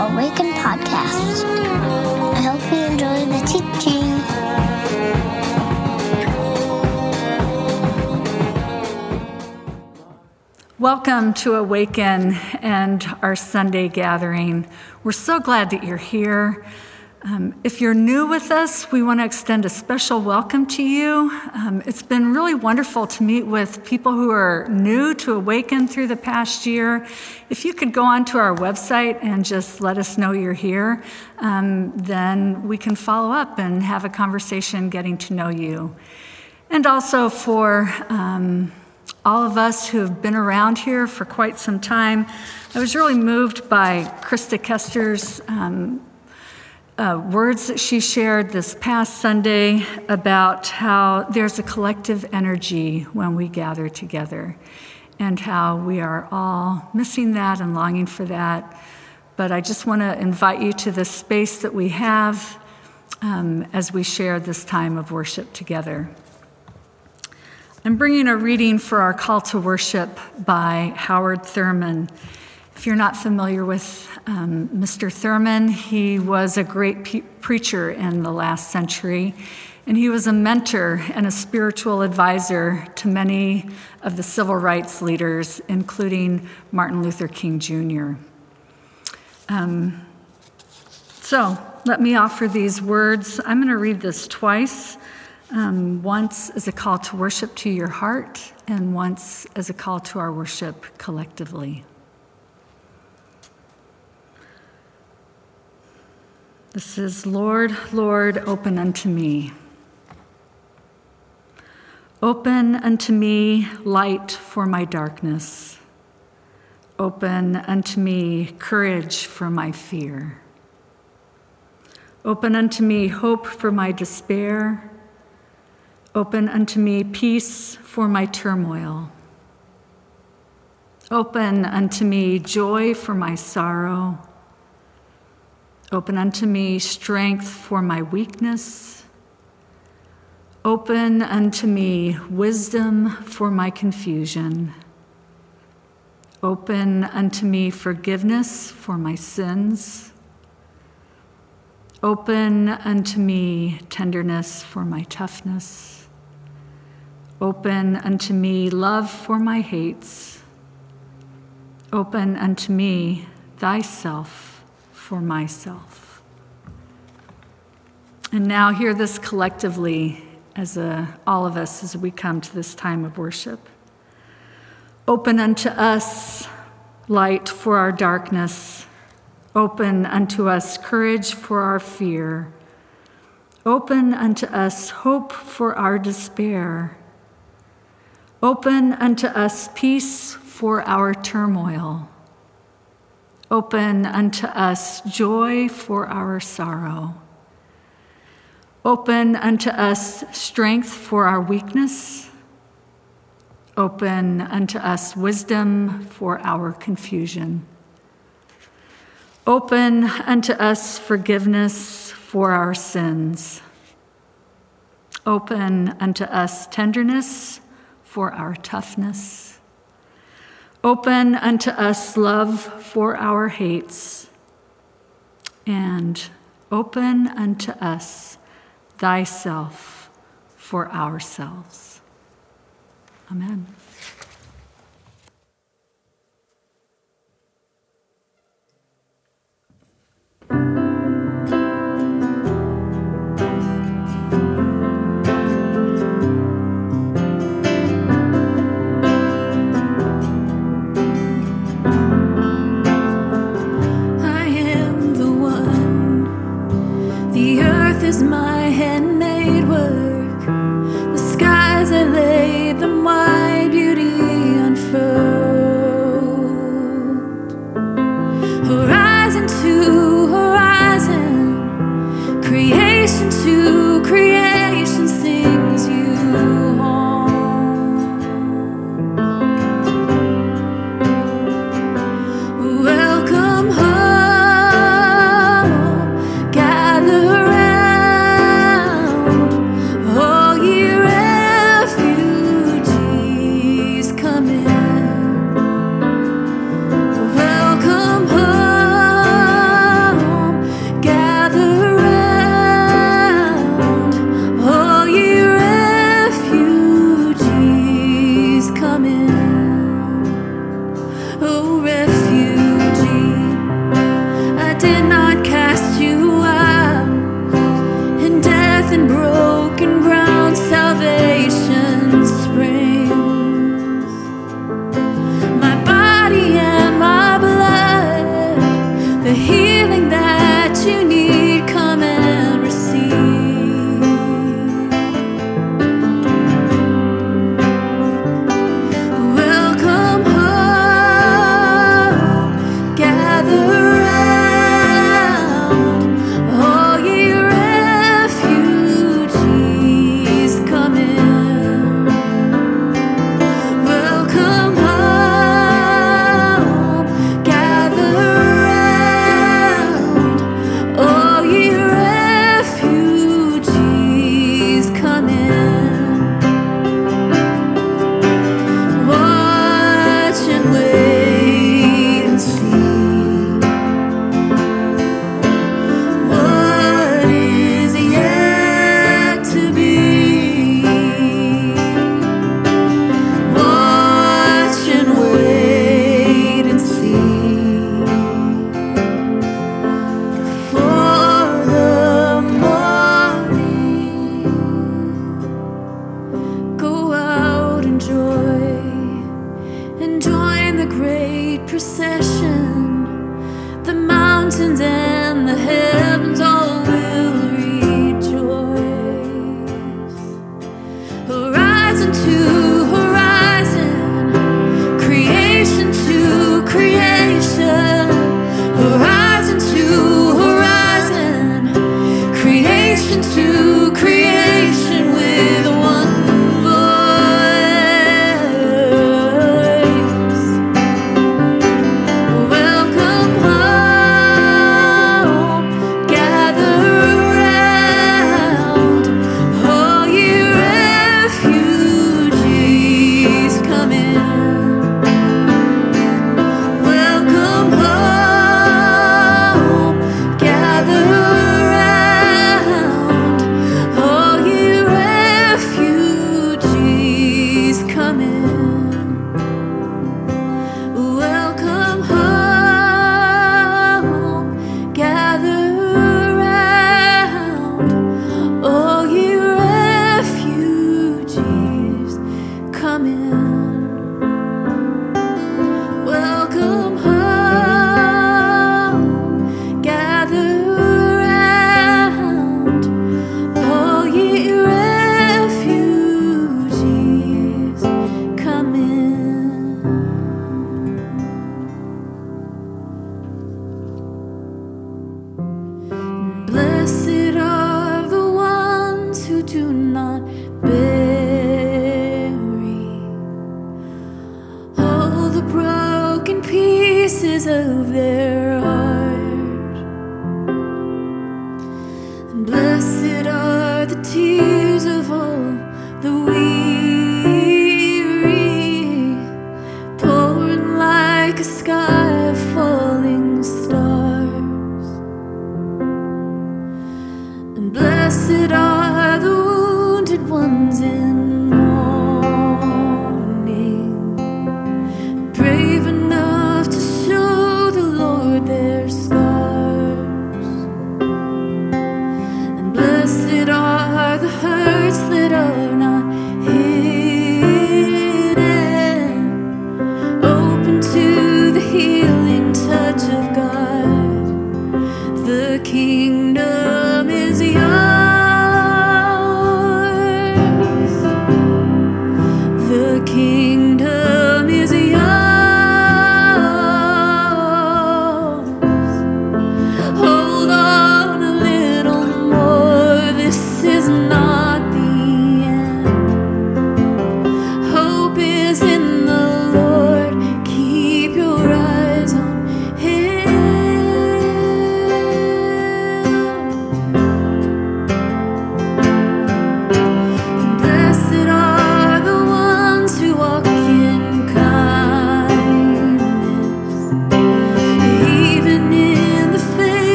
Awaken podcast. I hope you enjoy the teaching. Welcome to Awaken and our Sunday gathering. We're so glad that you're here. Um, if you're new with us, we want to extend a special welcome to you. Um, it's been really wonderful to meet with people who are new to Awaken through the past year. If you could go onto our website and just let us know you're here, um, then we can follow up and have a conversation getting to know you. And also for um, all of us who have been around here for quite some time, I was really moved by Krista Kester's um, uh, words that she shared this past Sunday about how there's a collective energy when we gather together and how we are all missing that and longing for that. But I just want to invite you to the space that we have um, as we share this time of worship together. I'm bringing a reading for our call to worship by Howard Thurman. If you're not familiar with um, Mr. Thurman, he was a great pe- preacher in the last century, and he was a mentor and a spiritual advisor to many of the civil rights leaders, including Martin Luther King Jr. Um, so, let me offer these words. I'm going to read this twice. Um, once as a call to worship to your heart, and once as a call to our worship collectively. This is Lord, Lord, open unto me. Open unto me light for my darkness. Open unto me courage for my fear. Open unto me hope for my despair. Open unto me peace for my turmoil. Open unto me joy for my sorrow. Open unto me strength for my weakness. Open unto me wisdom for my confusion. Open unto me forgiveness for my sins. Open unto me tenderness for my toughness. Open unto me love for my hates. Open unto me thyself for myself. And now, hear this collectively as a, all of us as we come to this time of worship. Open unto us light for our darkness. Open unto us courage for our fear. Open unto us hope for our despair. Open unto us peace for our turmoil. Open unto us joy for our sorrow. Open unto us strength for our weakness. Open unto us wisdom for our confusion. Open unto us forgiveness for our sins. Open unto us tenderness for our toughness. Open unto us love for our hates, and open unto us thyself for ourselves. Amen. is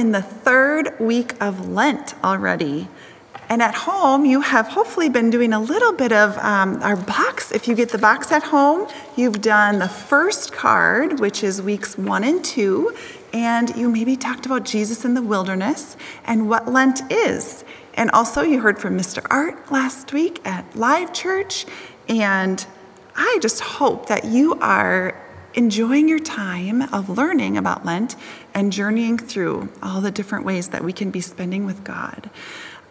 in the third week of Lent already. And at home, you have hopefully been doing a little bit of um, our box. If you get the box at home, you've done the first card, which is weeks one and two, and you maybe talked about Jesus in the wilderness and what Lent is. And also, you heard from Mr. Art last week at Live Church. And I just hope that you are enjoying your time of learning about Lent and journeying through all the different ways that we can be spending with God.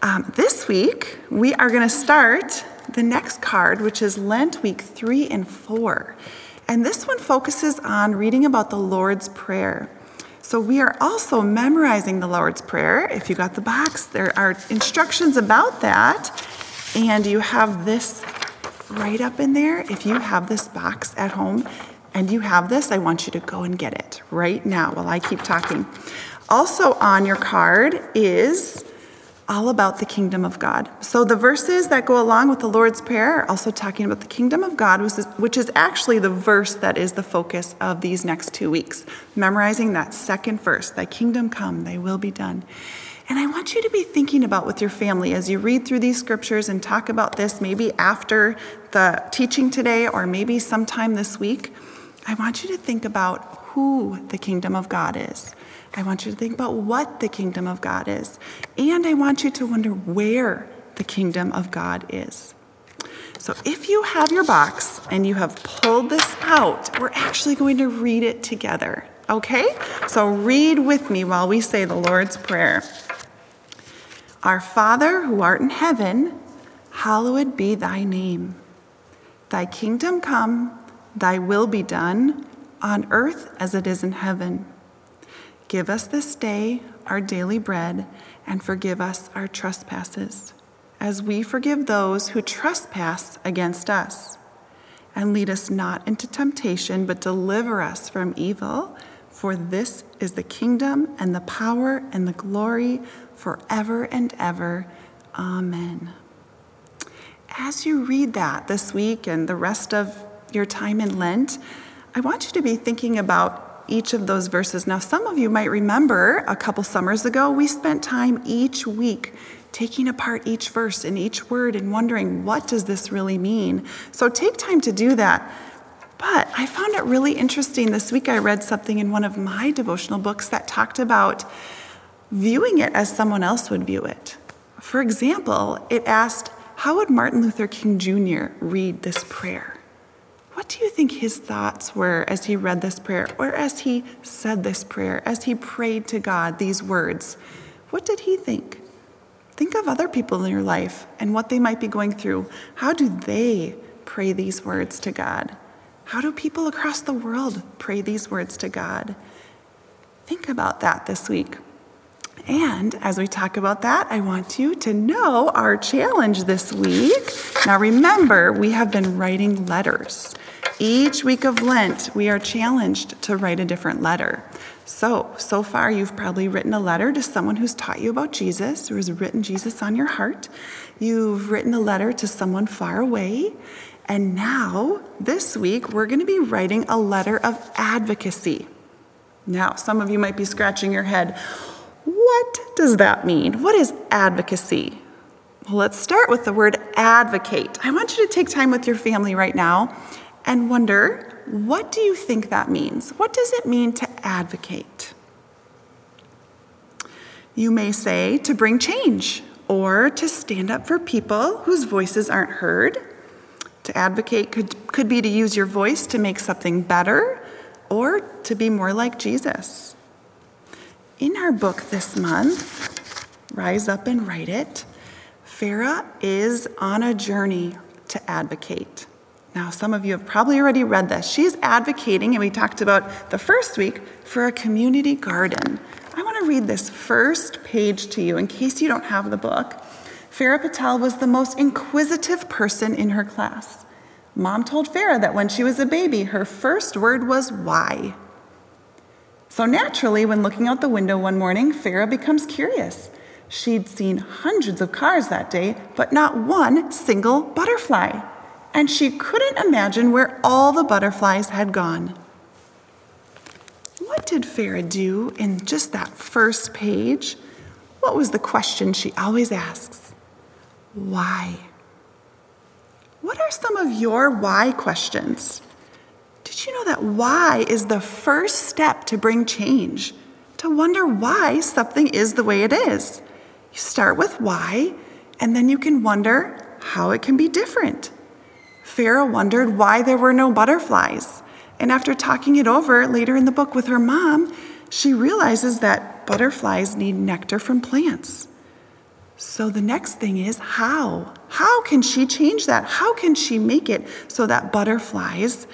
Um, this week, we are going to start the next card, which is Lent week three and four. And this one focuses on reading about the Lord's Prayer. So we are also memorizing the Lord's Prayer. If you got the box, there are instructions about that. And you have this right up in there. If you have this box at home, and you have this, I want you to go and get it right now while I keep talking. Also, on your card is all about the kingdom of God. So, the verses that go along with the Lord's Prayer are also talking about the kingdom of God, which is actually the verse that is the focus of these next two weeks. Memorizing that second verse, Thy kingdom come, Thy will be done. And I want you to be thinking about with your family as you read through these scriptures and talk about this maybe after the teaching today or maybe sometime this week. I want you to think about who the kingdom of God is. I want you to think about what the kingdom of God is. And I want you to wonder where the kingdom of God is. So if you have your box and you have pulled this out, we're actually going to read it together. Okay? So read with me while we say the Lord's Prayer. Our Father who art in heaven, hallowed be thy name. Thy kingdom come. Thy will be done on earth as it is in heaven. Give us this day our daily bread and forgive us our trespasses, as we forgive those who trespass against us. And lead us not into temptation, but deliver us from evil. For this is the kingdom and the power and the glory forever and ever. Amen. As you read that this week and the rest of your time in Lent, I want you to be thinking about each of those verses. Now, some of you might remember a couple summers ago, we spent time each week taking apart each verse and each word and wondering, what does this really mean? So take time to do that. But I found it really interesting. This week I read something in one of my devotional books that talked about viewing it as someone else would view it. For example, it asked, How would Martin Luther King Jr. read this prayer? What do you think his thoughts were as he read this prayer, or as he said this prayer, as he prayed to God these words? What did he think? Think of other people in your life and what they might be going through. How do they pray these words to God? How do people across the world pray these words to God? Think about that this week. And as we talk about that, I want you to know our challenge this week. Now, remember, we have been writing letters. Each week of Lent, we are challenged to write a different letter. So, so far, you've probably written a letter to someone who's taught you about Jesus, who has written Jesus on your heart. You've written a letter to someone far away. And now, this week, we're going to be writing a letter of advocacy. Now, some of you might be scratching your head. What does that mean? What is advocacy? Well, let's start with the word advocate. I want you to take time with your family right now and wonder what do you think that means? What does it mean to advocate? You may say to bring change or to stand up for people whose voices aren't heard. To advocate could, could be to use your voice to make something better or to be more like Jesus. In our book this month, Rise Up and Write It, Farah is on a journey to advocate. Now, some of you have probably already read this. She's advocating, and we talked about the first week, for a community garden. I want to read this first page to you in case you don't have the book. Farah Patel was the most inquisitive person in her class. Mom told Farah that when she was a baby, her first word was why. So naturally, when looking out the window one morning, Farah becomes curious. She'd seen hundreds of cars that day, but not one single butterfly and she couldn't imagine where all the butterflies had gone. what did Farah do in just that first page? What was the question she always asks? Why? What are some of your why questions? Did you know that why is the first step to bring change? To wonder why something is the way it is. You start with why, and then you can wonder how it can be different. Farah wondered why there were no butterflies. And after talking it over later in the book with her mom, she realizes that butterflies need nectar from plants. So the next thing is how? How can she change that? How can she make it so that butterflies,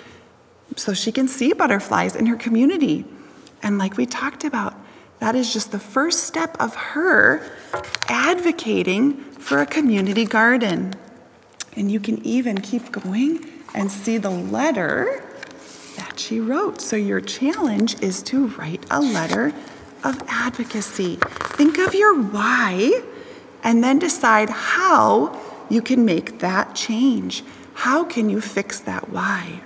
so she can see butterflies in her community? And like we talked about, that is just the first step of her advocating for a community garden. And you can even keep going and see the letter that she wrote. So your challenge is to write a letter of advocacy. Think of your why and then decide how you can make that change. How can you fix that why?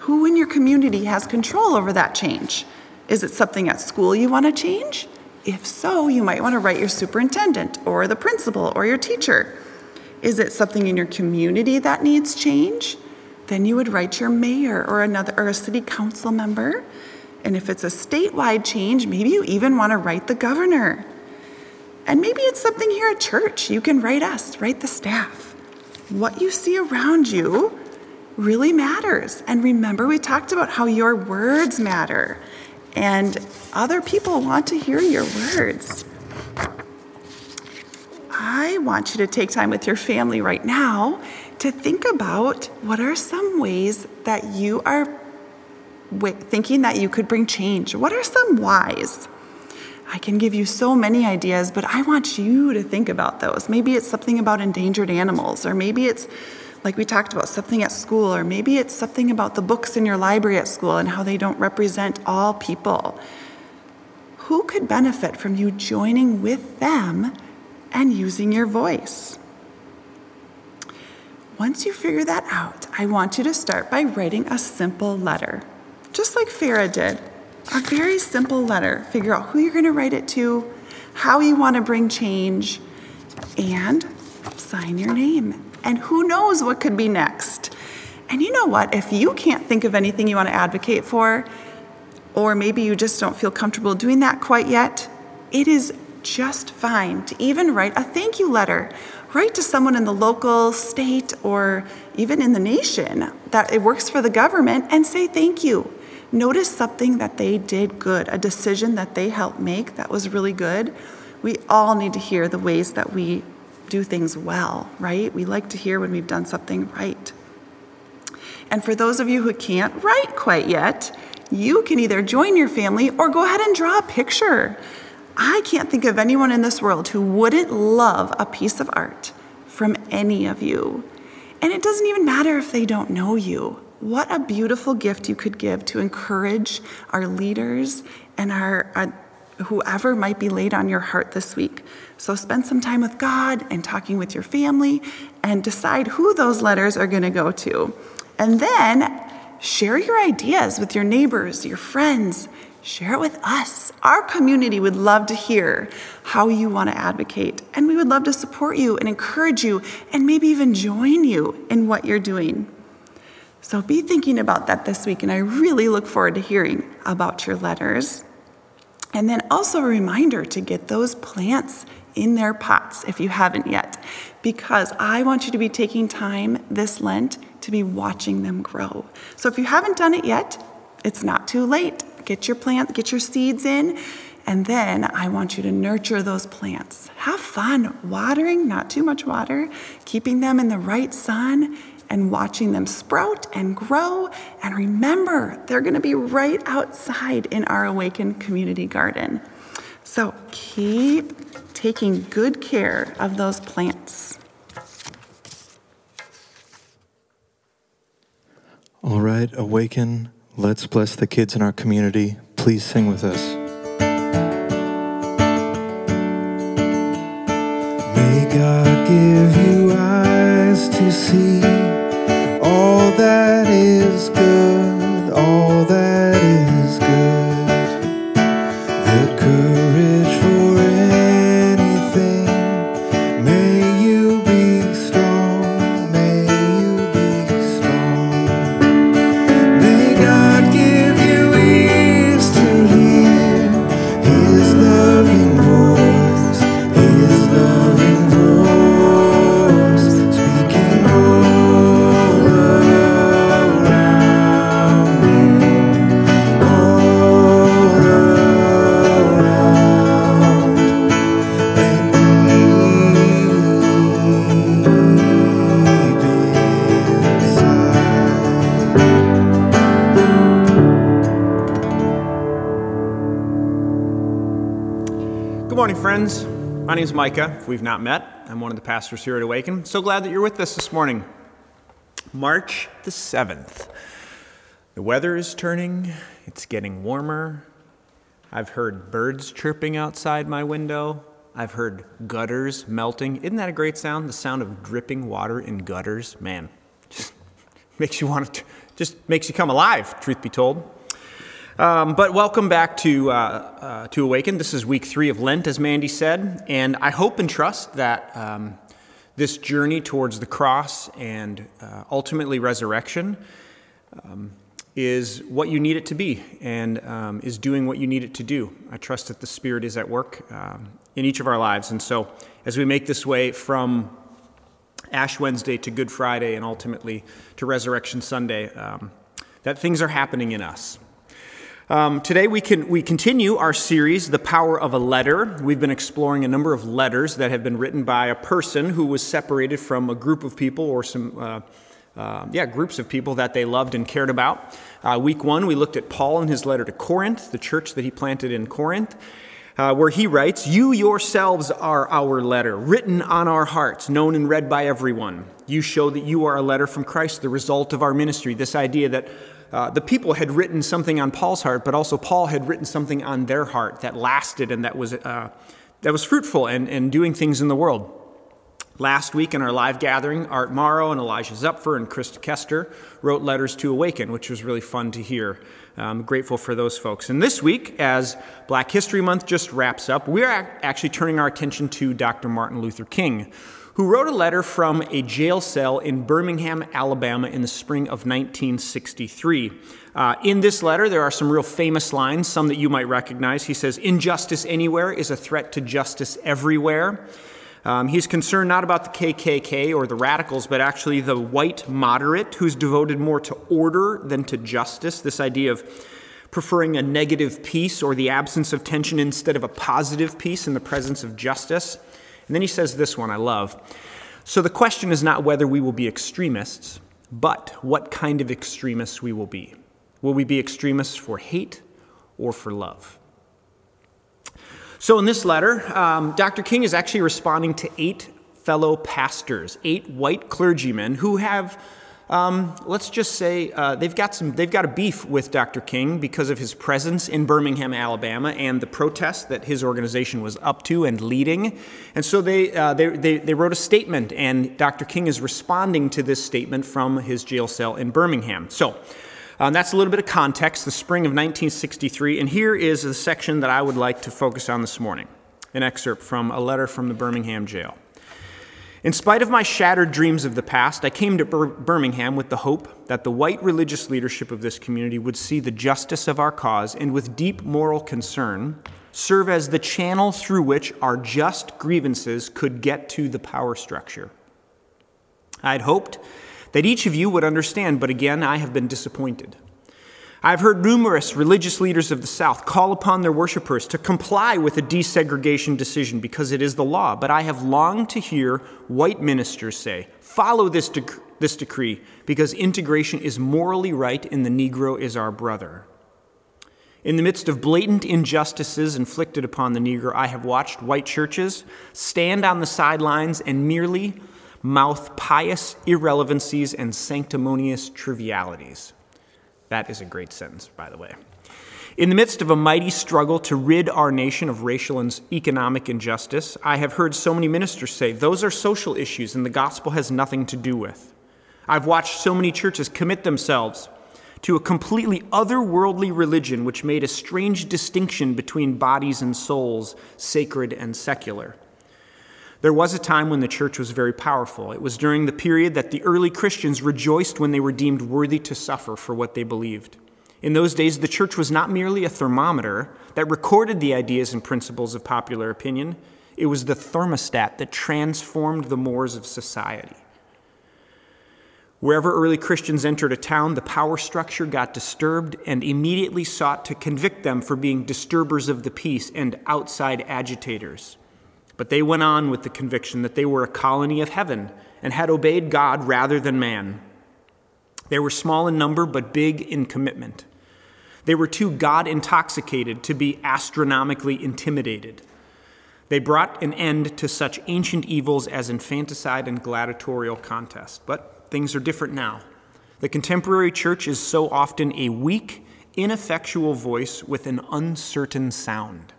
Who in your community has control over that change? Is it something at school you want to change? If so, you might want to write your superintendent or the principal or your teacher. Is it something in your community that needs change? Then you would write your mayor or another or a city council member. And if it's a statewide change, maybe you even want to write the governor. And maybe it's something here at church. You can write us, write the staff. What you see around you really matters. And remember, we talked about how your words matter, and other people want to hear your words. I want you to take time with your family right now to think about what are some ways that you are thinking that you could bring change. What are some whys? I can give you so many ideas, but I want you to think about those. Maybe it's something about endangered animals, or maybe it's like we talked about, something at school, or maybe it's something about the books in your library at school and how they don't represent all people. Who could benefit from you joining with them and using your voice? Once you figure that out, I want you to start by writing a simple letter, just like Farah did. A very simple letter. Figure out who you're going to write it to, how you want to bring change, and sign your name. And who knows what could be next. And you know what? If you can't think of anything you want to advocate for, or maybe you just don't feel comfortable doing that quite yet, it is just fine to even write a thank you letter. Write to someone in the local, state, or even in the nation that it works for the government and say thank you. Notice something that they did good, a decision that they helped make that was really good. We all need to hear the ways that we do things well, right? We like to hear when we've done something right. And for those of you who can't write quite yet, you can either join your family or go ahead and draw a picture. I can't think of anyone in this world who wouldn't love a piece of art from any of you. And it doesn't even matter if they don't know you. What a beautiful gift you could give to encourage our leaders and our uh, whoever might be laid on your heart this week. So spend some time with God and talking with your family and decide who those letters are going to go to. And then share your ideas with your neighbors, your friends. Share it with us. Our community would love to hear how you want to advocate, and we would love to support you and encourage you and maybe even join you in what you're doing. So be thinking about that this week, and I really look forward to hearing about your letters. And then also a reminder to get those plants in their pots if you haven't yet, because I want you to be taking time this Lent to be watching them grow. So if you haven't done it yet, it's not too late. Get your plant, get your seeds in, and then I want you to nurture those plants. Have fun watering, not too much water, keeping them in the right sun and watching them sprout and grow. And remember, they're going to be right outside in our Awaken Community Garden. So keep taking good care of those plants. All right, Awaken. Let's bless the kids in our community. Please sing with us. May God give you eyes to see all that If we've not met, I'm one of the pastors here at Awaken. So glad that you're with us this morning. March the 7th. The weather is turning, it's getting warmer. I've heard birds chirping outside my window. I've heard gutters melting. Isn't that a great sound? The sound of dripping water in gutters. Man, just makes you want to, just makes you come alive, truth be told. Um, but welcome back to, uh, uh, to Awaken. This is week three of Lent, as Mandy said. And I hope and trust that um, this journey towards the cross and uh, ultimately resurrection um, is what you need it to be and um, is doing what you need it to do. I trust that the Spirit is at work um, in each of our lives. And so, as we make this way from Ash Wednesday to Good Friday and ultimately to Resurrection Sunday, um, that things are happening in us. Um, today we can we continue our series, "The Power of a Letter." We've been exploring a number of letters that have been written by a person who was separated from a group of people or some. Uh, uh, yeah, groups of people that they loved and cared about. Uh, week one, we looked at Paul in his letter to Corinth, the church that he planted in Corinth, uh, where he writes, You yourselves are our letter, written on our hearts, known and read by everyone. You show that you are a letter from Christ, the result of our ministry. This idea that uh, the people had written something on Paul's heart, but also Paul had written something on their heart that lasted and that was, uh, that was fruitful and, and doing things in the world. Last week in our live gathering, Art Morrow and Elijah Zupfer and Chris Kester wrote letters to Awaken, which was really fun to hear. I'm grateful for those folks. And this week, as Black History Month just wraps up, we're actually turning our attention to Dr. Martin Luther King, who wrote a letter from a jail cell in Birmingham, Alabama in the spring of 1963. Uh, in this letter, there are some real famous lines, some that you might recognize. He says, Injustice anywhere is a threat to justice everywhere. Um, he's concerned not about the KKK or the radicals, but actually the white moderate who's devoted more to order than to justice. This idea of preferring a negative peace or the absence of tension instead of a positive peace in the presence of justice. And then he says this one I love. So the question is not whether we will be extremists, but what kind of extremists we will be. Will we be extremists for hate or for love? So, in this letter, um, Dr. King is actually responding to eight fellow pastors, eight white clergymen who have, um, let's just say, uh, they've got some, they've got a beef with Dr. King because of his presence in Birmingham, Alabama, and the protests that his organization was up to and leading. And so they, uh, they, they, they wrote a statement, and Dr. King is responding to this statement from his jail cell in Birmingham. So. Um, that's a little bit of context, the spring of 1963, and here is the section that I would like to focus on this morning an excerpt from a letter from the Birmingham jail. In spite of my shattered dreams of the past, I came to Bir- Birmingham with the hope that the white religious leadership of this community would see the justice of our cause and, with deep moral concern, serve as the channel through which our just grievances could get to the power structure. I had hoped that each of you would understand, but again, I have been disappointed. I've heard numerous religious leaders of the South call upon their worshipers to comply with a desegregation decision because it is the law, but I have longed to hear white ministers say, follow this, dec- this decree because integration is morally right and the Negro is our brother. In the midst of blatant injustices inflicted upon the Negro, I have watched white churches stand on the sidelines and merely mouth pious irrelevancies and sanctimonious trivialities. That is a great sentence, by the way. In the midst of a mighty struggle to rid our nation of racial and economic injustice, I have heard so many ministers say those are social issues and the gospel has nothing to do with. I've watched so many churches commit themselves to a completely otherworldly religion which made a strange distinction between bodies and souls, sacred and secular. There was a time when the church was very powerful. It was during the period that the early Christians rejoiced when they were deemed worthy to suffer for what they believed. In those days, the church was not merely a thermometer that recorded the ideas and principles of popular opinion, it was the thermostat that transformed the mores of society. Wherever early Christians entered a town, the power structure got disturbed and immediately sought to convict them for being disturbers of the peace and outside agitators. But they went on with the conviction that they were a colony of heaven and had obeyed God rather than man. They were small in number but big in commitment. They were too God intoxicated to be astronomically intimidated. They brought an end to such ancient evils as infanticide and gladiatorial contest. But things are different now. The contemporary church is so often a weak, ineffectual voice with an uncertain sound.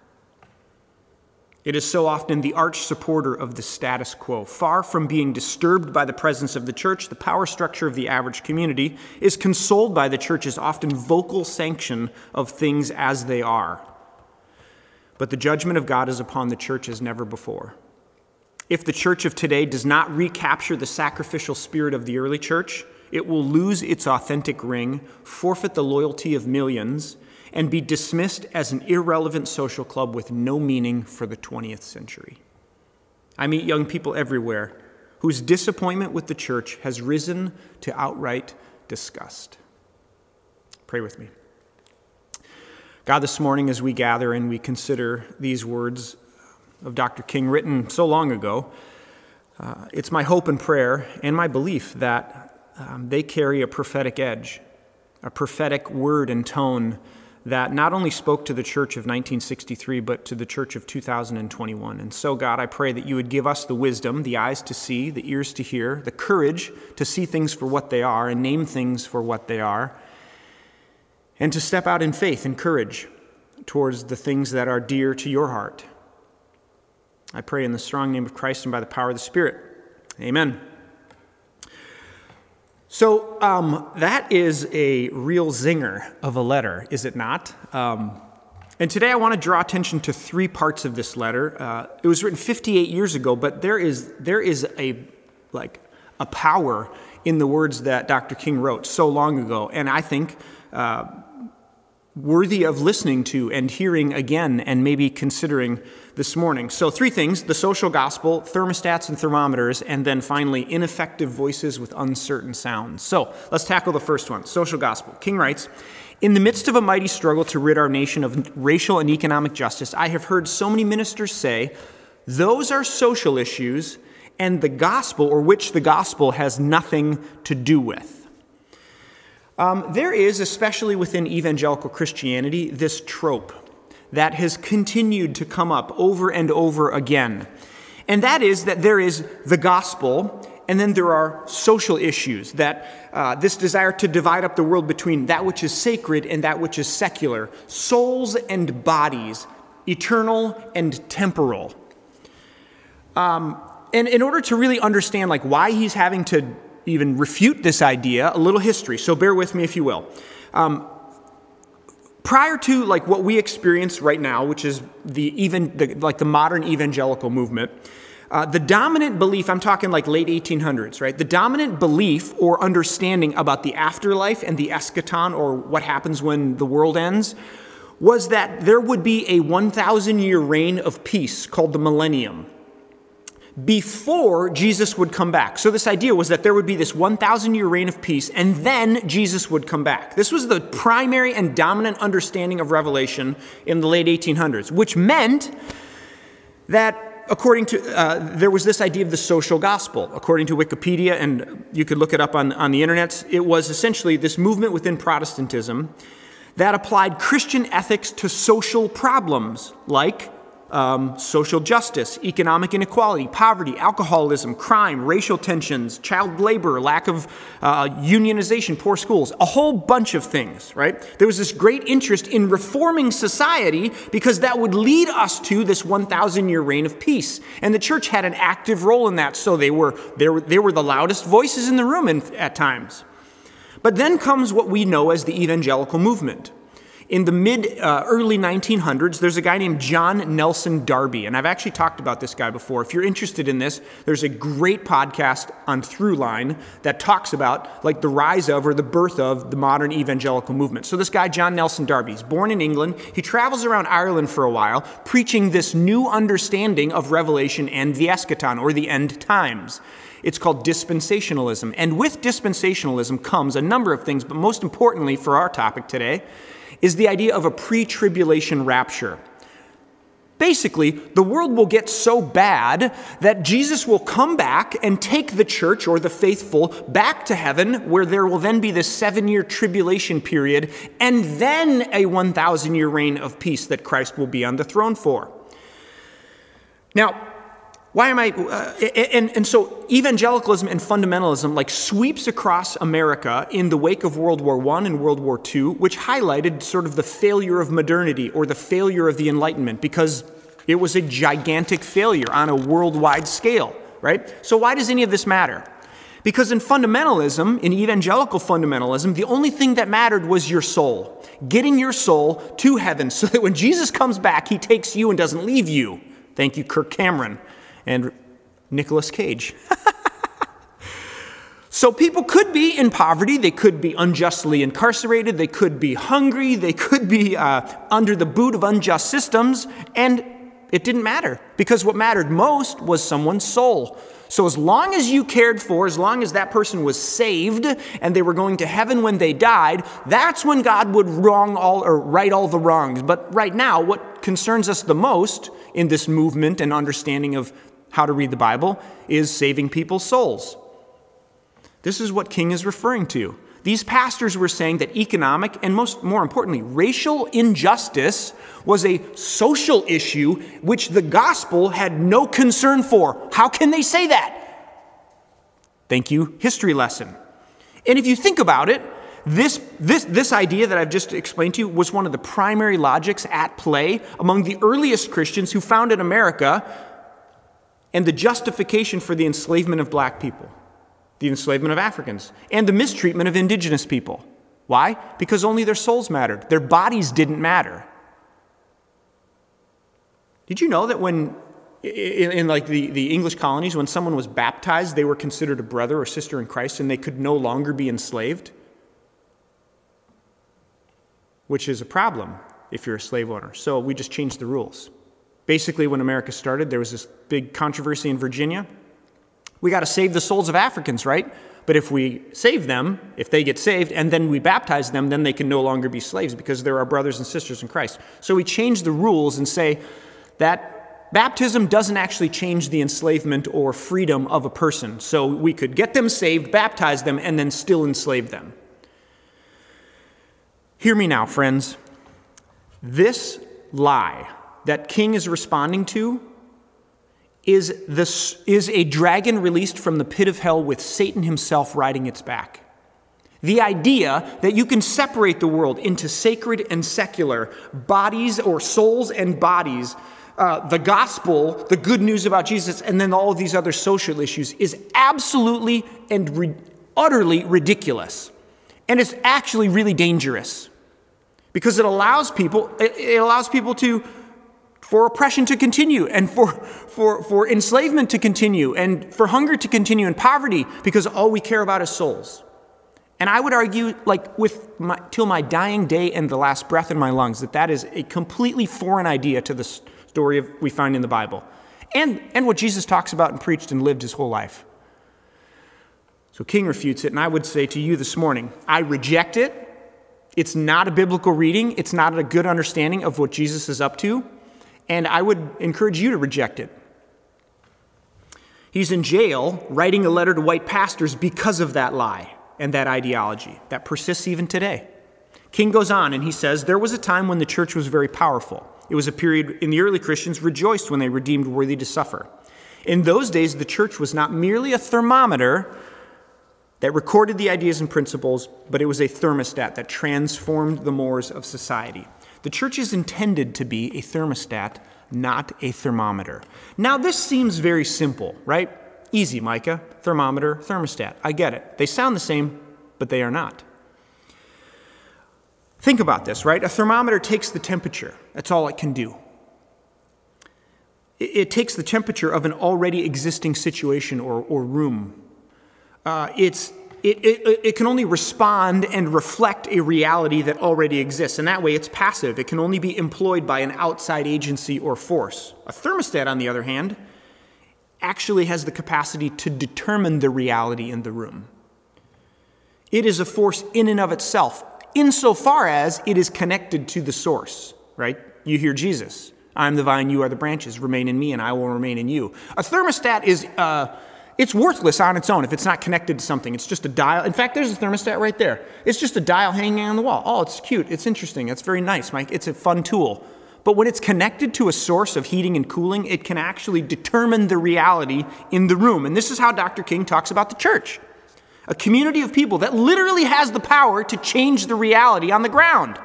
It is so often the arch supporter of the status quo. Far from being disturbed by the presence of the church, the power structure of the average community is consoled by the church's often vocal sanction of things as they are. But the judgment of God is upon the church as never before. If the church of today does not recapture the sacrificial spirit of the early church, it will lose its authentic ring, forfeit the loyalty of millions, and be dismissed as an irrelevant social club with no meaning for the 20th century. I meet young people everywhere whose disappointment with the church has risen to outright disgust. Pray with me. God, this morning as we gather and we consider these words of Dr. King written so long ago, uh, it's my hope and prayer and my belief that um, they carry a prophetic edge, a prophetic word and tone that not only spoke to the church of 1963, but to the church of 2021. And so, God, I pray that you would give us the wisdom, the eyes to see, the ears to hear, the courage to see things for what they are and name things for what they are, and to step out in faith and courage towards the things that are dear to your heart. I pray in the strong name of Christ and by the power of the Spirit. Amen. So um, that is a real zinger of a letter, is it not? Um, and today I want to draw attention to three parts of this letter. Uh, it was written 58 years ago, but there is there is a like a power in the words that Dr. King wrote so long ago, and I think. Uh, worthy of listening to and hearing again and maybe considering this morning. So, three things the social gospel, thermostats and thermometers, and then finally, ineffective voices with uncertain sounds. So, let's tackle the first one social gospel. King writes, in the midst of a mighty struggle to rid our nation of racial and economic justice, I have heard so many ministers say, those are social issues, and the gospel, or which the gospel has nothing to do with. Um, there is, especially within evangelical Christianity, this trope that has continued to come up over and over again. And that is that there is the gospel, and then there are social issues, that uh, this desire to divide up the world between that which is sacred and that which is secular, souls and bodies, eternal and temporal. Um, and in order to really understand like why he's having to even refute this idea, a little history. So bear with me if you will. Um, prior to like what we experience right now, which is the even the, like the modern evangelical movement, uh, the dominant belief, I'm talking like late 1800s, right? The dominant belief or understanding about the afterlife and the eschaton or what happens when the world ends was that there would be a 1,000 year reign of peace called the millennium before Jesus would come back. So, this idea was that there would be this 1,000 year reign of peace, and then Jesus would come back. This was the primary and dominant understanding of Revelation in the late 1800s, which meant that according to, uh, there was this idea of the social gospel. According to Wikipedia, and you could look it up on, on the internet, it was essentially this movement within Protestantism that applied Christian ethics to social problems like um, social justice, economic inequality, poverty, alcoholism, crime, racial tensions, child labor, lack of uh, unionization, poor schools, a whole bunch of things, right? There was this great interest in reforming society because that would lead us to this 1,000 year reign of peace. And the church had an active role in that, so they were, they were, they were the loudest voices in the room in, at times. But then comes what we know as the evangelical movement in the mid uh, early 1900s, there's a guy named John Nelson Darby, and I've actually talked about this guy before. If you're interested in this, there's a great podcast on Throughline that talks about like the rise of or the birth of the modern evangelical movement. So this guy John Nelson Darby is born in England. He travels around Ireland for a while, preaching this new understanding of Revelation and the eschaton or the end times. It's called dispensationalism. And with dispensationalism comes a number of things, but most importantly for our topic today, is the idea of a pre tribulation rapture. Basically, the world will get so bad that Jesus will come back and take the church or the faithful back to heaven, where there will then be this seven year tribulation period, and then a 1,000 year reign of peace that Christ will be on the throne for. Now, why am I? Uh, and, and so evangelicalism and fundamentalism like sweeps across America in the wake of World War I and World War II, which highlighted sort of the failure of modernity or the failure of the Enlightenment because it was a gigantic failure on a worldwide scale, right? So why does any of this matter? Because in fundamentalism, in evangelical fundamentalism, the only thing that mattered was your soul, getting your soul to heaven so that when Jesus comes back, he takes you and doesn't leave you. Thank you, Kirk Cameron and Nicolas Cage. so people could be in poverty, they could be unjustly incarcerated, they could be hungry, they could be uh, under the boot of unjust systems, and it didn't matter because what mattered most was someone's soul. So, as long as you cared for, as long as that person was saved and they were going to heaven when they died, that's when God would wrong all or right all the wrongs. But right now, what concerns us the most in this movement and understanding of how to read the Bible is saving people's souls. This is what King is referring to. These pastors were saying that economic and most more importantly, racial injustice was a social issue which the gospel had no concern for. How can they say that? Thank you, history lesson. And if you think about it, this, this, this idea that I've just explained to you was one of the primary logics at play among the earliest Christians who founded America and the justification for the enslavement of black people, the enslavement of Africans, and the mistreatment of indigenous people. Why? Because only their souls mattered, their bodies didn't matter. Did you know that when, in, in, like the, the English colonies, when someone was baptized, they were considered a brother or sister in Christ and they could no longer be enslaved? Which is a problem if you're a slave owner. So we just changed the rules. Basically, when America started, there was this big controversy in Virginia. We got to save the souls of Africans, right? But if we save them, if they get saved, and then we baptize them, then they can no longer be slaves because they're our brothers and sisters in Christ. So we change the rules and say that baptism doesn't actually change the enslavement or freedom of a person. So we could get them saved, baptize them, and then still enslave them. Hear me now, friends. This lie that King is responding to is, this, is a dragon released from the pit of hell with Satan himself riding its back. The idea that you can separate the world into sacred and secular, bodies or souls and bodies, uh, the gospel, the good news about Jesus, and then all of these other social issues is absolutely and re- utterly ridiculous. And it's actually really dangerous because it allows people, it, it allows people to for oppression to continue and for, for, for enslavement to continue and for hunger to continue and poverty because all we care about is souls. And I would argue, like, with my, till my dying day and the last breath in my lungs, that that is a completely foreign idea to the story of, we find in the Bible and, and what Jesus talks about and preached and lived his whole life. So King refutes it, and I would say to you this morning I reject it. It's not a biblical reading, it's not a good understanding of what Jesus is up to and I would encourage you to reject it. He's in jail writing a letter to white pastors because of that lie and that ideology that persists even today. King goes on and he says, There was a time when the church was very powerful. It was a period in the early Christians rejoiced when they were deemed worthy to suffer. In those days, the church was not merely a thermometer that recorded the ideas and principles, but it was a thermostat that transformed the mores of society. The church is intended to be a thermostat, not a thermometer. Now, this seems very simple, right? Easy, Micah. Thermometer, thermostat. I get it. They sound the same, but they are not. Think about this, right? A thermometer takes the temperature. That's all it can do. It, takes the temperature of an already existing situation or, or room. Uh, it's, it, it, it, can only respond and reflect a reality that already exists. And that way, it's passive. It can only be employed by an outside agency or force. A thermostat, on the other hand, actually has the capacity to determine the reality in the room. It is a force in and of itself, insofar as it is connected to the source, right? You hear Jesus I'm the vine, you are the branches. Remain in me, and I will remain in you. A thermostat is. Uh, it's worthless on its own if it's not connected to something. It's just a dial. In fact, there's a thermostat right there. It's just a dial hanging on the wall. Oh, it's cute. It's interesting. It's very nice, Mike. It's a fun tool. But when it's connected to a source of heating and cooling, it can actually determine the reality in the room. And this is how Dr. King talks about the church a community of people that literally has the power to change the reality on the ground.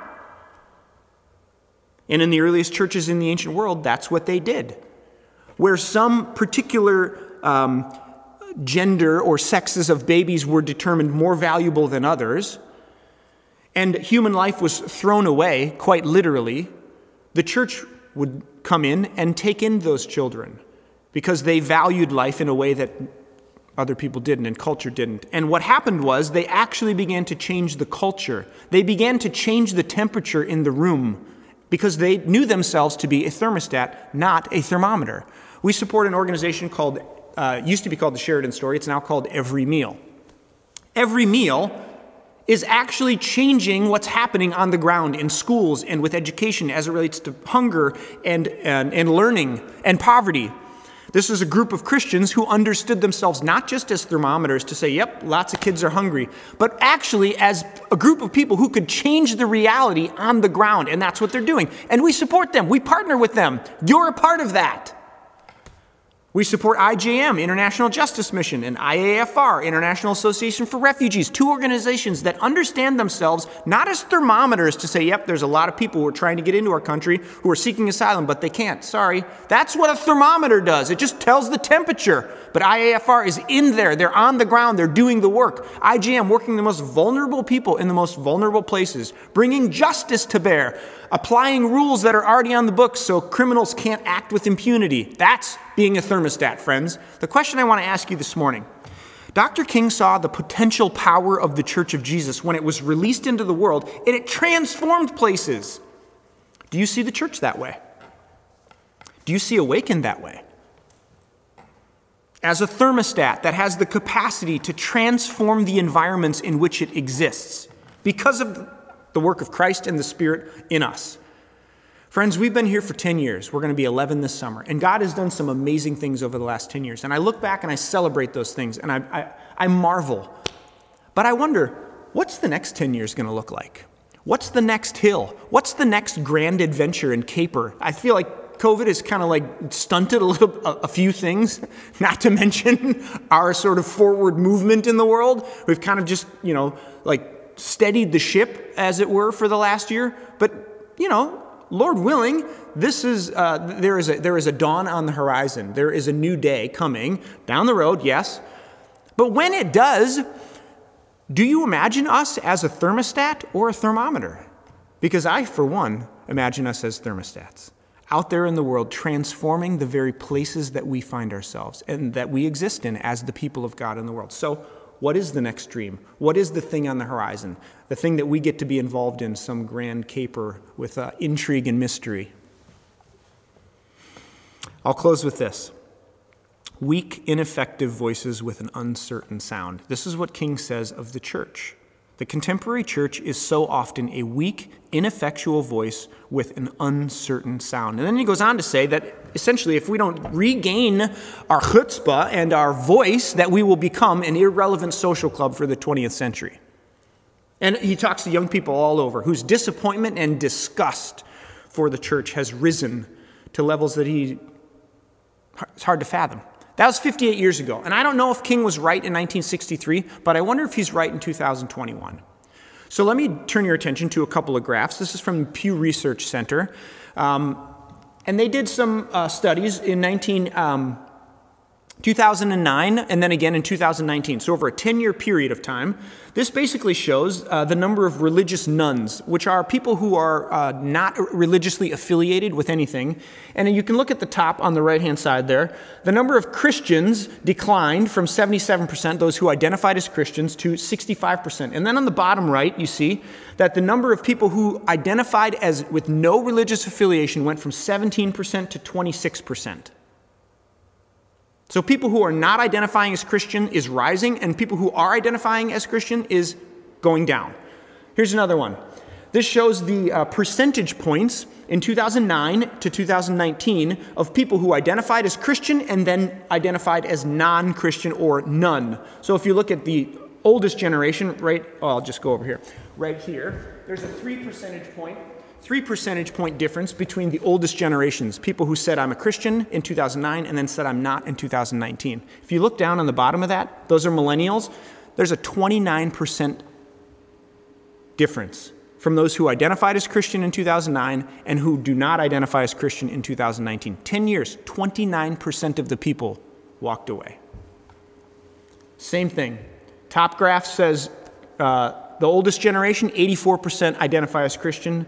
And in the earliest churches in the ancient world, that's what they did. Where some particular um, gender or sexes of babies were determined more valuable than others, and human life was thrown away, quite literally, the church would come in and take in those children because they valued life in a way that other people didn't and culture didn't. And what happened was they actually began to change the culture. They began to change the temperature in the room because they knew themselves to be a thermostat, not a thermometer. We support an organization called, uh, used to be called the Sheridan Story, it's now called Every Meal. Every Meal is actually changing what's happening on the ground in schools and with education as it relates to hunger and, and, and learning and poverty. This is a group of Christians who understood themselves not just as thermometers to say, yep, lots of kids are hungry, but actually as a group of people who could change the reality on the ground. And that's what they're doing. And we support them, we partner with them. You're a part of that. We support IJM, International Justice Mission, and IAFR, International Association for Refugees, two organizations that understand themselves not as thermometers to say, yep, there's a lot of people who are trying to get into our country who are seeking asylum, but they can't. Sorry. That's what a thermometer does. It just tells the temperature. But IAFR is in there. They're on the ground. They're doing the work. IJM working the most vulnerable people in the most vulnerable places, bringing justice to bear, applying rules that are already on the books so criminals can't act with impunity. That's being a thermostat, friends. The question I want to ask you this morning Dr. King saw the potential power of the Church of Jesus when it was released into the world and it transformed places. Do you see the church that way? Do you see Awakened that way? As a thermostat that has the capacity to transform the environments in which it exists because of the work of Christ and the Spirit in us. Friends, we've been here for 10 years. We're going to be 11 this summer. And God has done some amazing things over the last 10 years. And I look back and I celebrate those things and I, I, I marvel. But I wonder, what's the next 10 years going to look like? What's the next hill? What's the next grand adventure and caper? I feel like COVID has kind of like stunted a little, a, a, few things, not to mention our sort of forward movement in the world. We've kind of just, you know, like steadied the ship, as it were, for the last year. But, you know, Lord willing, this is, uh, there, is a, there is a dawn on the horizon. There is a new day coming down the road, yes. But when it does, do you imagine us as a thermostat or a thermometer? Because I, for one, imagine us as thermostats out there in the world, transforming the very places that we find ourselves and that we exist in as the people of God in the world. So, what is the next dream? What is the thing on the horizon? The thing that we get to be involved in, some grand caper with uh, intrigue and mystery. I'll close with this weak, ineffective voices with an uncertain sound. This is what King says of the church. The contemporary church is so often a weak, ineffectual voice with an uncertain sound. And then he goes on to say that essentially, if we don't regain our chutzpah and our voice, that we will become an irrelevant social club for the 20th century. And he talks to young people all over whose disappointment and disgust for the church has risen to levels that he it's hard to fathom. That was 58 years ago. And I don't know if King was right in 1963, but I wonder if he's right in 2021. So let me turn your attention to a couple of graphs. This is from the Pew Research Center. Um, and they did some uh, studies in 19, um, 2009 and then again in 2019. So, over a 10 year period of time, this basically shows uh, the number of religious nones, which are people who are uh, not religiously affiliated with anything. And you can look at the top on the right hand side there. The number of Christians declined from 77%, those who identified as Christians, to 65%. And then on the bottom right, you see that the number of people who identified as with no religious affiliation went from 17% to 26%. So people who are not identifying as Christian is rising, and people who are identifying as Christian is going down. Here's another one. This shows the uh, percentage points in 2009 to 2019 of people who identified as Christian and then identified as non Christian or none. So if you look at the oldest generation, right, oh, I'll just go over here. Right here, there's a three percentage point three percentage point difference between the oldest generations people who said, I'm a Christian in 2009 and then said, I'm not in 2019. If you look down on the bottom of that, those are millennials. There's a 29% difference from those who identified as Christian in 2009 and who do not identify as Christian in 2019. 10 years, 29% of the people walked away. Same thing. Top graph says uh, the oldest generation, 84% identify as Christian.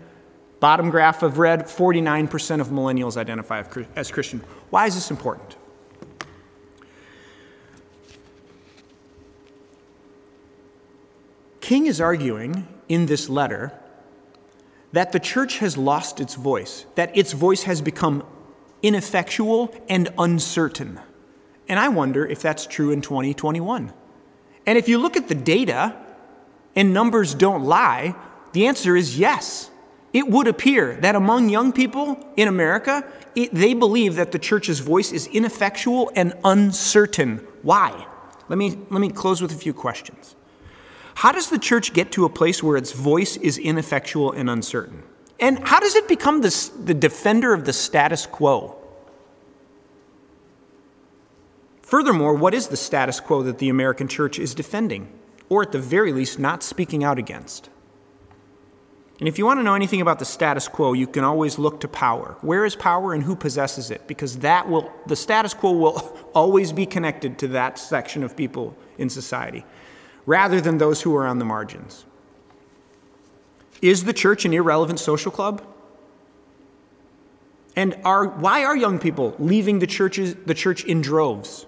Bottom graph of red, 49% of millennials identify as Christian. Why is this important? King is arguing in this letter that the church has lost its voice, that its voice has become ineffectual and uncertain. And I wonder if that's true in 2021. And if you look at the data, and numbers don't lie, the answer is yes. It would appear that among young people in America, it, they believe that the church's voice is ineffectual and uncertain. Why? Let me, let me close with a few questions. How does the church get to a place where its voice is ineffectual and uncertain? And how does it become the the defender of the status quo? Furthermore, what is the status quo that the American church is defending? or at the very least, not speaking out against. And if you want to know anything about the status quo, you can always look to power. Where is power and who possesses it? Because that will, the status quo will always be connected to that section of people in society, rather than those who are on the margins. Is the church an irrelevant social club? And are, why are young people leaving the, churches, the church in droves?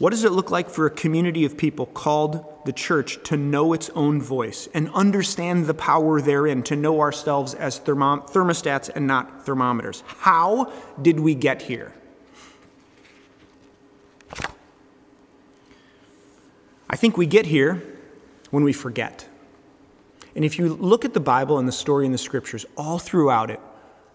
What does it look like for a community of people called the church to know its own voice and understand the power therein, to know ourselves as thermom- thermostats and not thermometers? How did we get here? I think we get here when we forget. And if you look at the Bible and the story in the scriptures, all throughout it,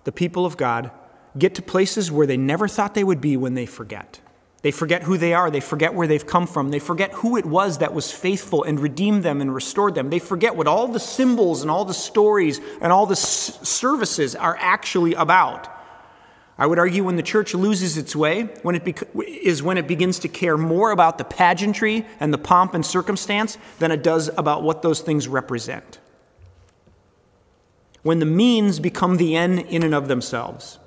the people of God get to places where they never thought they would be when they forget. They forget who they are. They forget where they've come from. They forget who it was that was faithful and redeemed them and restored them. They forget what all the symbols and all the stories and all the s- services are actually about. I would argue when the church loses its way when it is when it begins to care more about the pageantry and the pomp and circumstance than it does about what those things represent. When the means become the end in and of themselves.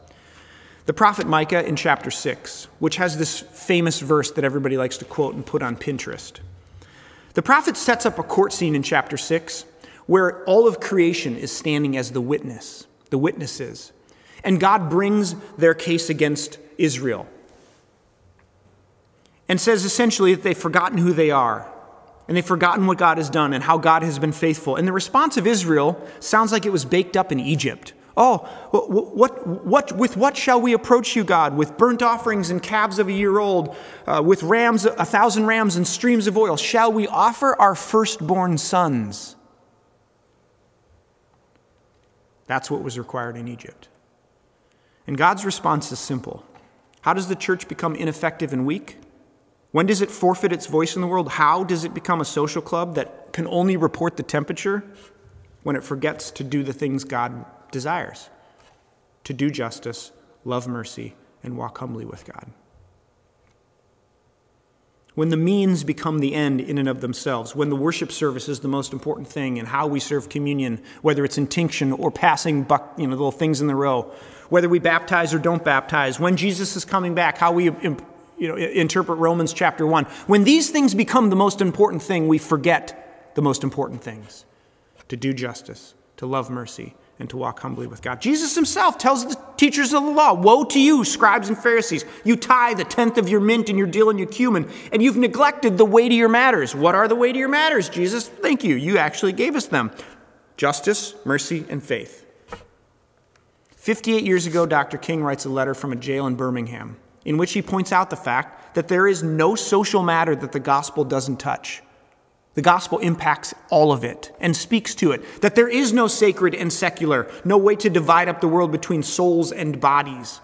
The prophet Micah in chapter 6, which has this famous verse that everybody likes to quote and put on Pinterest. The prophet sets up a court scene in chapter 6 where all of creation is standing as the witness, the witnesses. And God brings their case against Israel and says essentially that they've forgotten who they are and they've forgotten what God has done and how God has been faithful. And the response of Israel sounds like it was baked up in Egypt. Oh, what, what, with what shall we approach you, God? With burnt offerings and calves of a year old, uh, with rams, a thousand rams and streams of oil? Shall we offer our firstborn sons? That's what was required in Egypt. And God's response is simple How does the church become ineffective and weak? When does it forfeit its voice in the world? How does it become a social club that can only report the temperature when it forgets to do the things God desires to do justice, love mercy, and walk humbly with God. When the means become the end in and of themselves, when the worship service is the most important thing and how we serve communion, whether it's intinction or passing buck, you know, little things in the row, whether we baptize or don't baptize, when Jesus is coming back, how we you know, interpret Romans chapter 1. When these things become the most important thing, we forget the most important things to do justice, to love mercy, and to walk humbly with God. Jesus himself tells the teachers of the law Woe to you, scribes and Pharisees! You tithe a tenth of your mint and your dill and your cumin, and you've neglected the weightier matters. What are the weightier matters, Jesus? Thank you. You actually gave us them justice, mercy, and faith. 58 years ago, Dr. King writes a letter from a jail in Birmingham in which he points out the fact that there is no social matter that the gospel doesn't touch. The gospel impacts all of it and speaks to it. That there is no sacred and secular, no way to divide up the world between souls and bodies.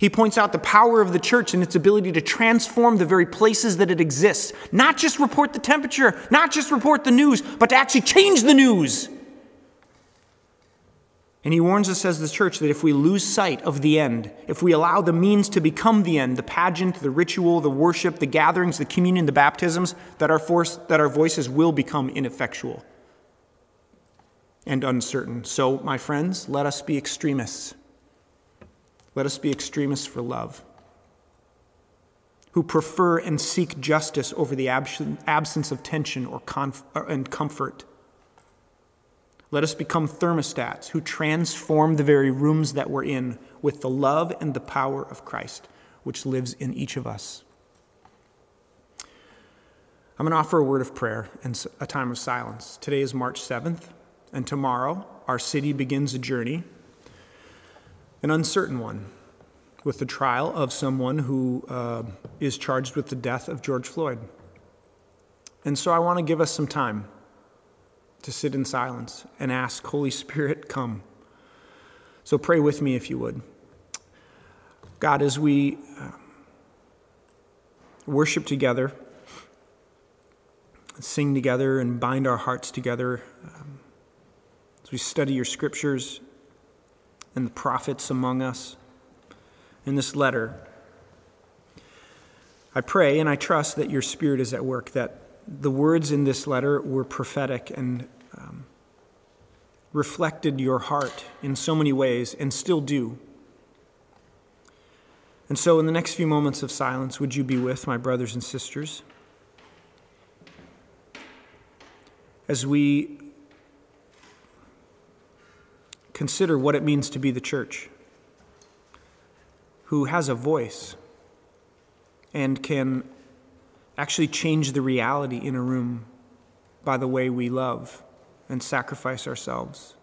He points out the power of the church and its ability to transform the very places that it exists. Not just report the temperature, not just report the news, but to actually change the news. And he warns us as the church that if we lose sight of the end, if we allow the means to become the end, the pageant, the ritual, the worship, the gatherings, the communion, the baptisms, that our, force, that our voices will become ineffectual and uncertain. So, my friends, let us be extremists. Let us be extremists for love, who prefer and seek justice over the absence of tension or conf- and comfort let us become thermostats who transform the very rooms that we're in with the love and the power of Christ, which lives in each of us. I'm going to offer a word of prayer and a time of silence. Today is March 7th, and tomorrow our city begins a journey, an uncertain one, with the trial of someone who uh, is charged with the death of George Floyd. And so I want to give us some time to sit in silence and ask, Holy Spirit, come. So pray with me if you would. God, as we uh, worship together, sing together, and bind our hearts together, um, as we study your scriptures and the prophets among us in this letter, I pray and I trust that your Spirit is at work, that the words in this letter were prophetic and um, reflected your heart in so many ways and still do. And so, in the next few moments of silence, would you be with my brothers and sisters? As we consider what it means to be the church, who has a voice and can actually change the reality in a room by the way we love and sacrifice ourselves.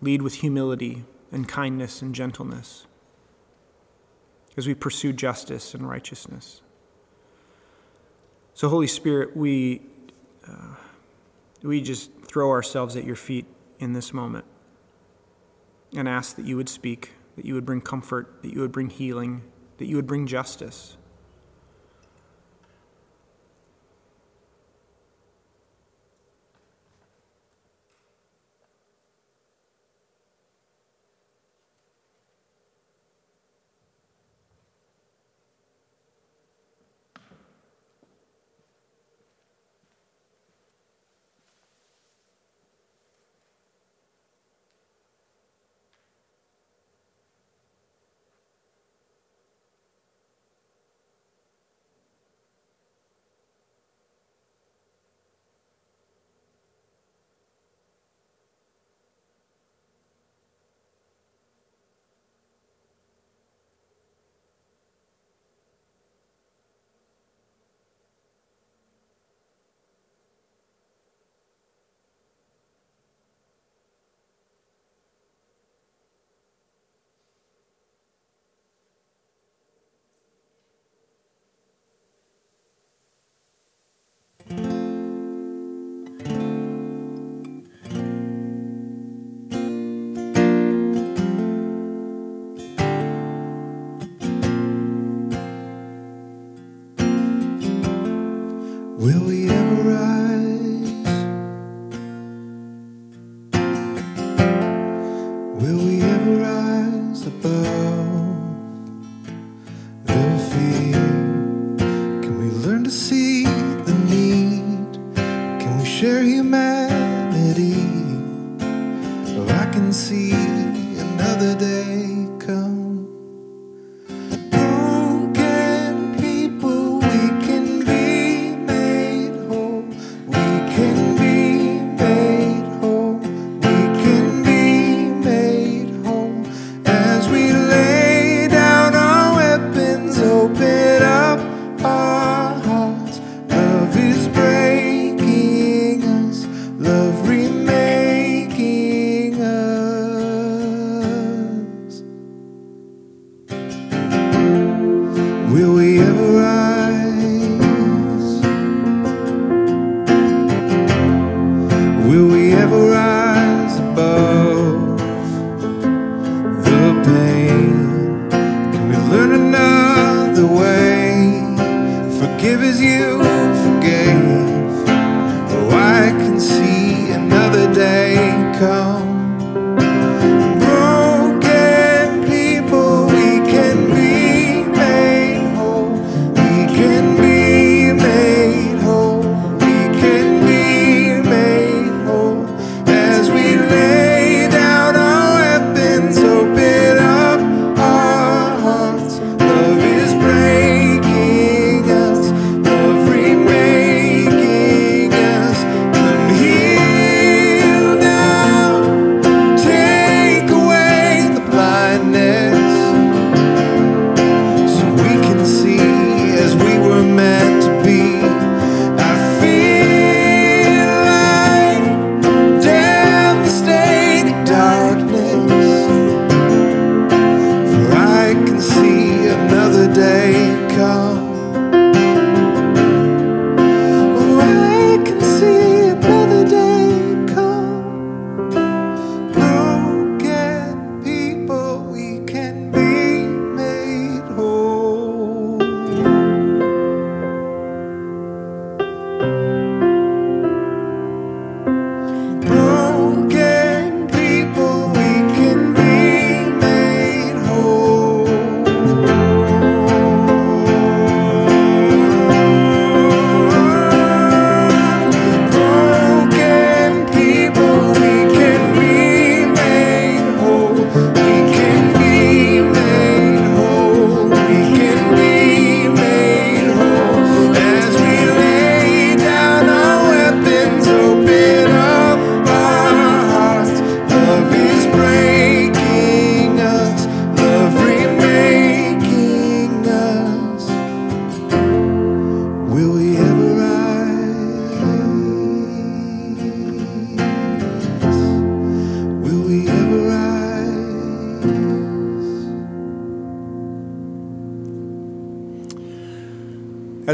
Lead with humility and kindness and gentleness as we pursue justice and righteousness. So, Holy Spirit, we, uh, we just throw ourselves at your feet in this moment and ask that you would speak, that you would bring comfort, that you would bring healing, that you would bring justice.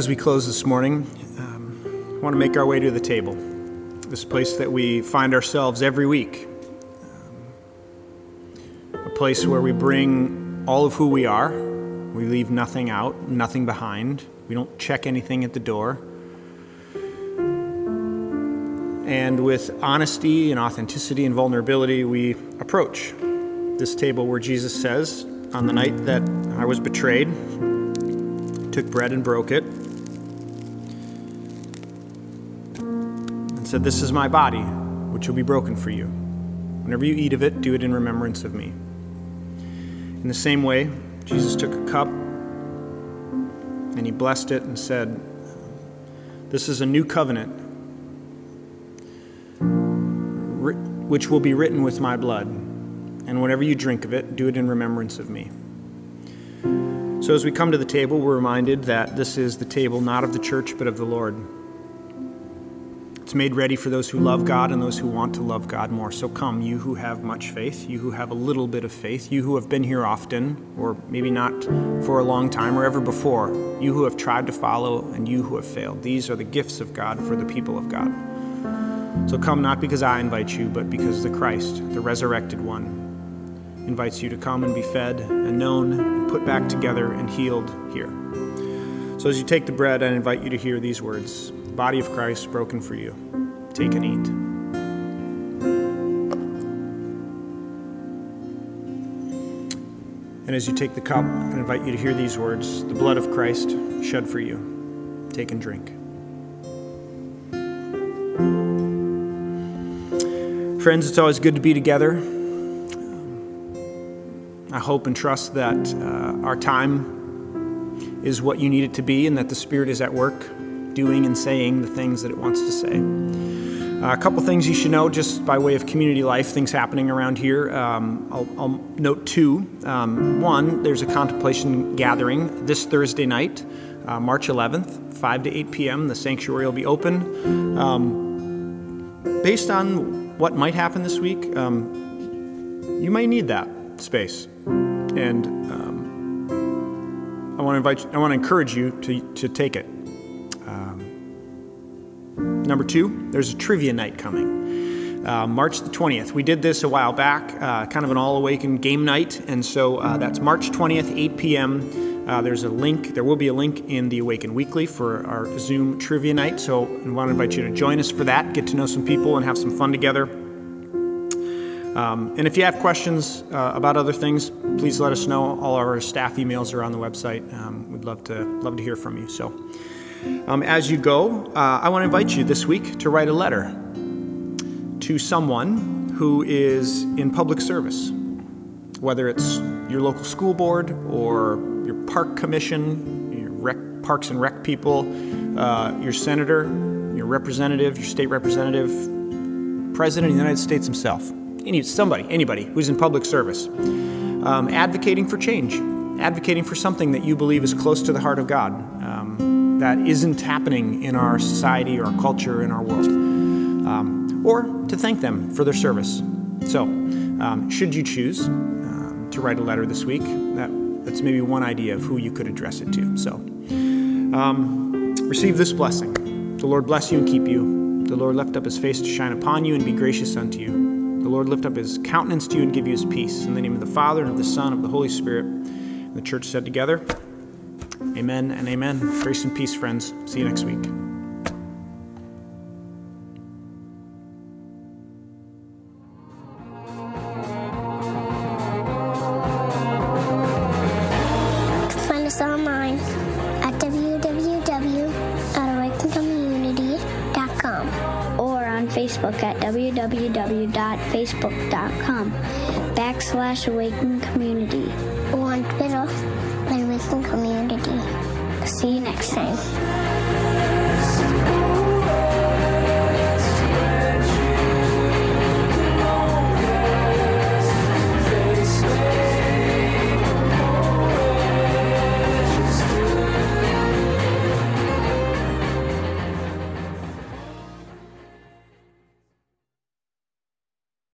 As we close this morning, um, I want to make our way to the table, this place that we find ourselves every week, um, a place where we bring all of who we are. We leave nothing out, nothing behind. We don't check anything at the door. And with honesty and authenticity and vulnerability, we approach this table where Jesus says, On the night that I was betrayed, took bread and broke it, said, This is my body, which will be broken for you. Whenever you eat of it, do it in remembrance of me. In the same way, Jesus took a cup and he blessed it and said, This is a new covenant which will be written with my blood. And whenever you drink of it, do it in remembrance of me. So, as we come to the table, we're reminded that this is the table not of the church, but of the Lord. It's made ready for those who love God and those who want to love God more. So, come, you who have much faith, you who have a little bit of faith, you who have been here often, or maybe not for a long time or ever before, you who have tried to follow, and you who have failed. These are the gifts of God for the people of God. So come not because I invite you, but because the Christ, the resurrected one, invites you to come and be fed and known and put back together and healed here. So as you take the bread, I invite you to hear these words body of Christ broken for you. Take and eat. And as you take the cup, I invite you to hear these words the blood of Christ shed for you. Take and drink. Friends, it's always good to be together. I hope and trust that uh, our time is what you need it to be and that the Spirit is at work doing and saying the things that it wants to say. Uh, a couple things you should know just by way of community life, things happening around here. Um, I'll, I'll, note two. Um, one, there's a contemplation gathering this Thursday night, uh, March 11th, 5 to 8 p.m. The sanctuary will be open. Um, based on what might happen this week, um, you might need that space. And um, I want to invite, you, I want to encourage you to, to take it. Um, number two, there's a trivia night coming. Uh, March the 20th. We did this a while back, uh, kind of an all awaken game night. And so uh, that's March 20th, 8 p.m. Uh, there's a link, there will be a link in the Awaken Weekly for our Zoom trivia night. So I want to invite you to join us for that, get to know some people, and have some fun together. Um, and if you have questions uh, about other things, please let us know. All our staff emails are on the website. Um, we'd love to love to hear from you. So, um, as you go, uh, I want to invite you this week to write a letter to someone who is in public service, whether it's your local school board or your park commission, your rec, parks and rec people, uh, your senator, your representative, your state representative, president of the United States himself, any, somebody, anybody who's in public service, um, advocating for change, advocating for something that you believe is close to the heart of God, um, that isn't happening in our society our culture, in our world, um, or to thank them for their service. So, um, should you choose um, to write a letter this week, that that's maybe one idea of who you could address it to. So, um, receive this blessing. The Lord bless you and keep you. The Lord lift up his face to shine upon you and be gracious unto you. The Lord lift up his countenance to you and give you his peace. In the name of the Father, and of the Son, and of the Holy Spirit. And the church said together, Amen and amen. Grace and peace, friends. See you next week. Find us online at www.awakencommunity.com or on Facebook at www.facebook.com backslash community.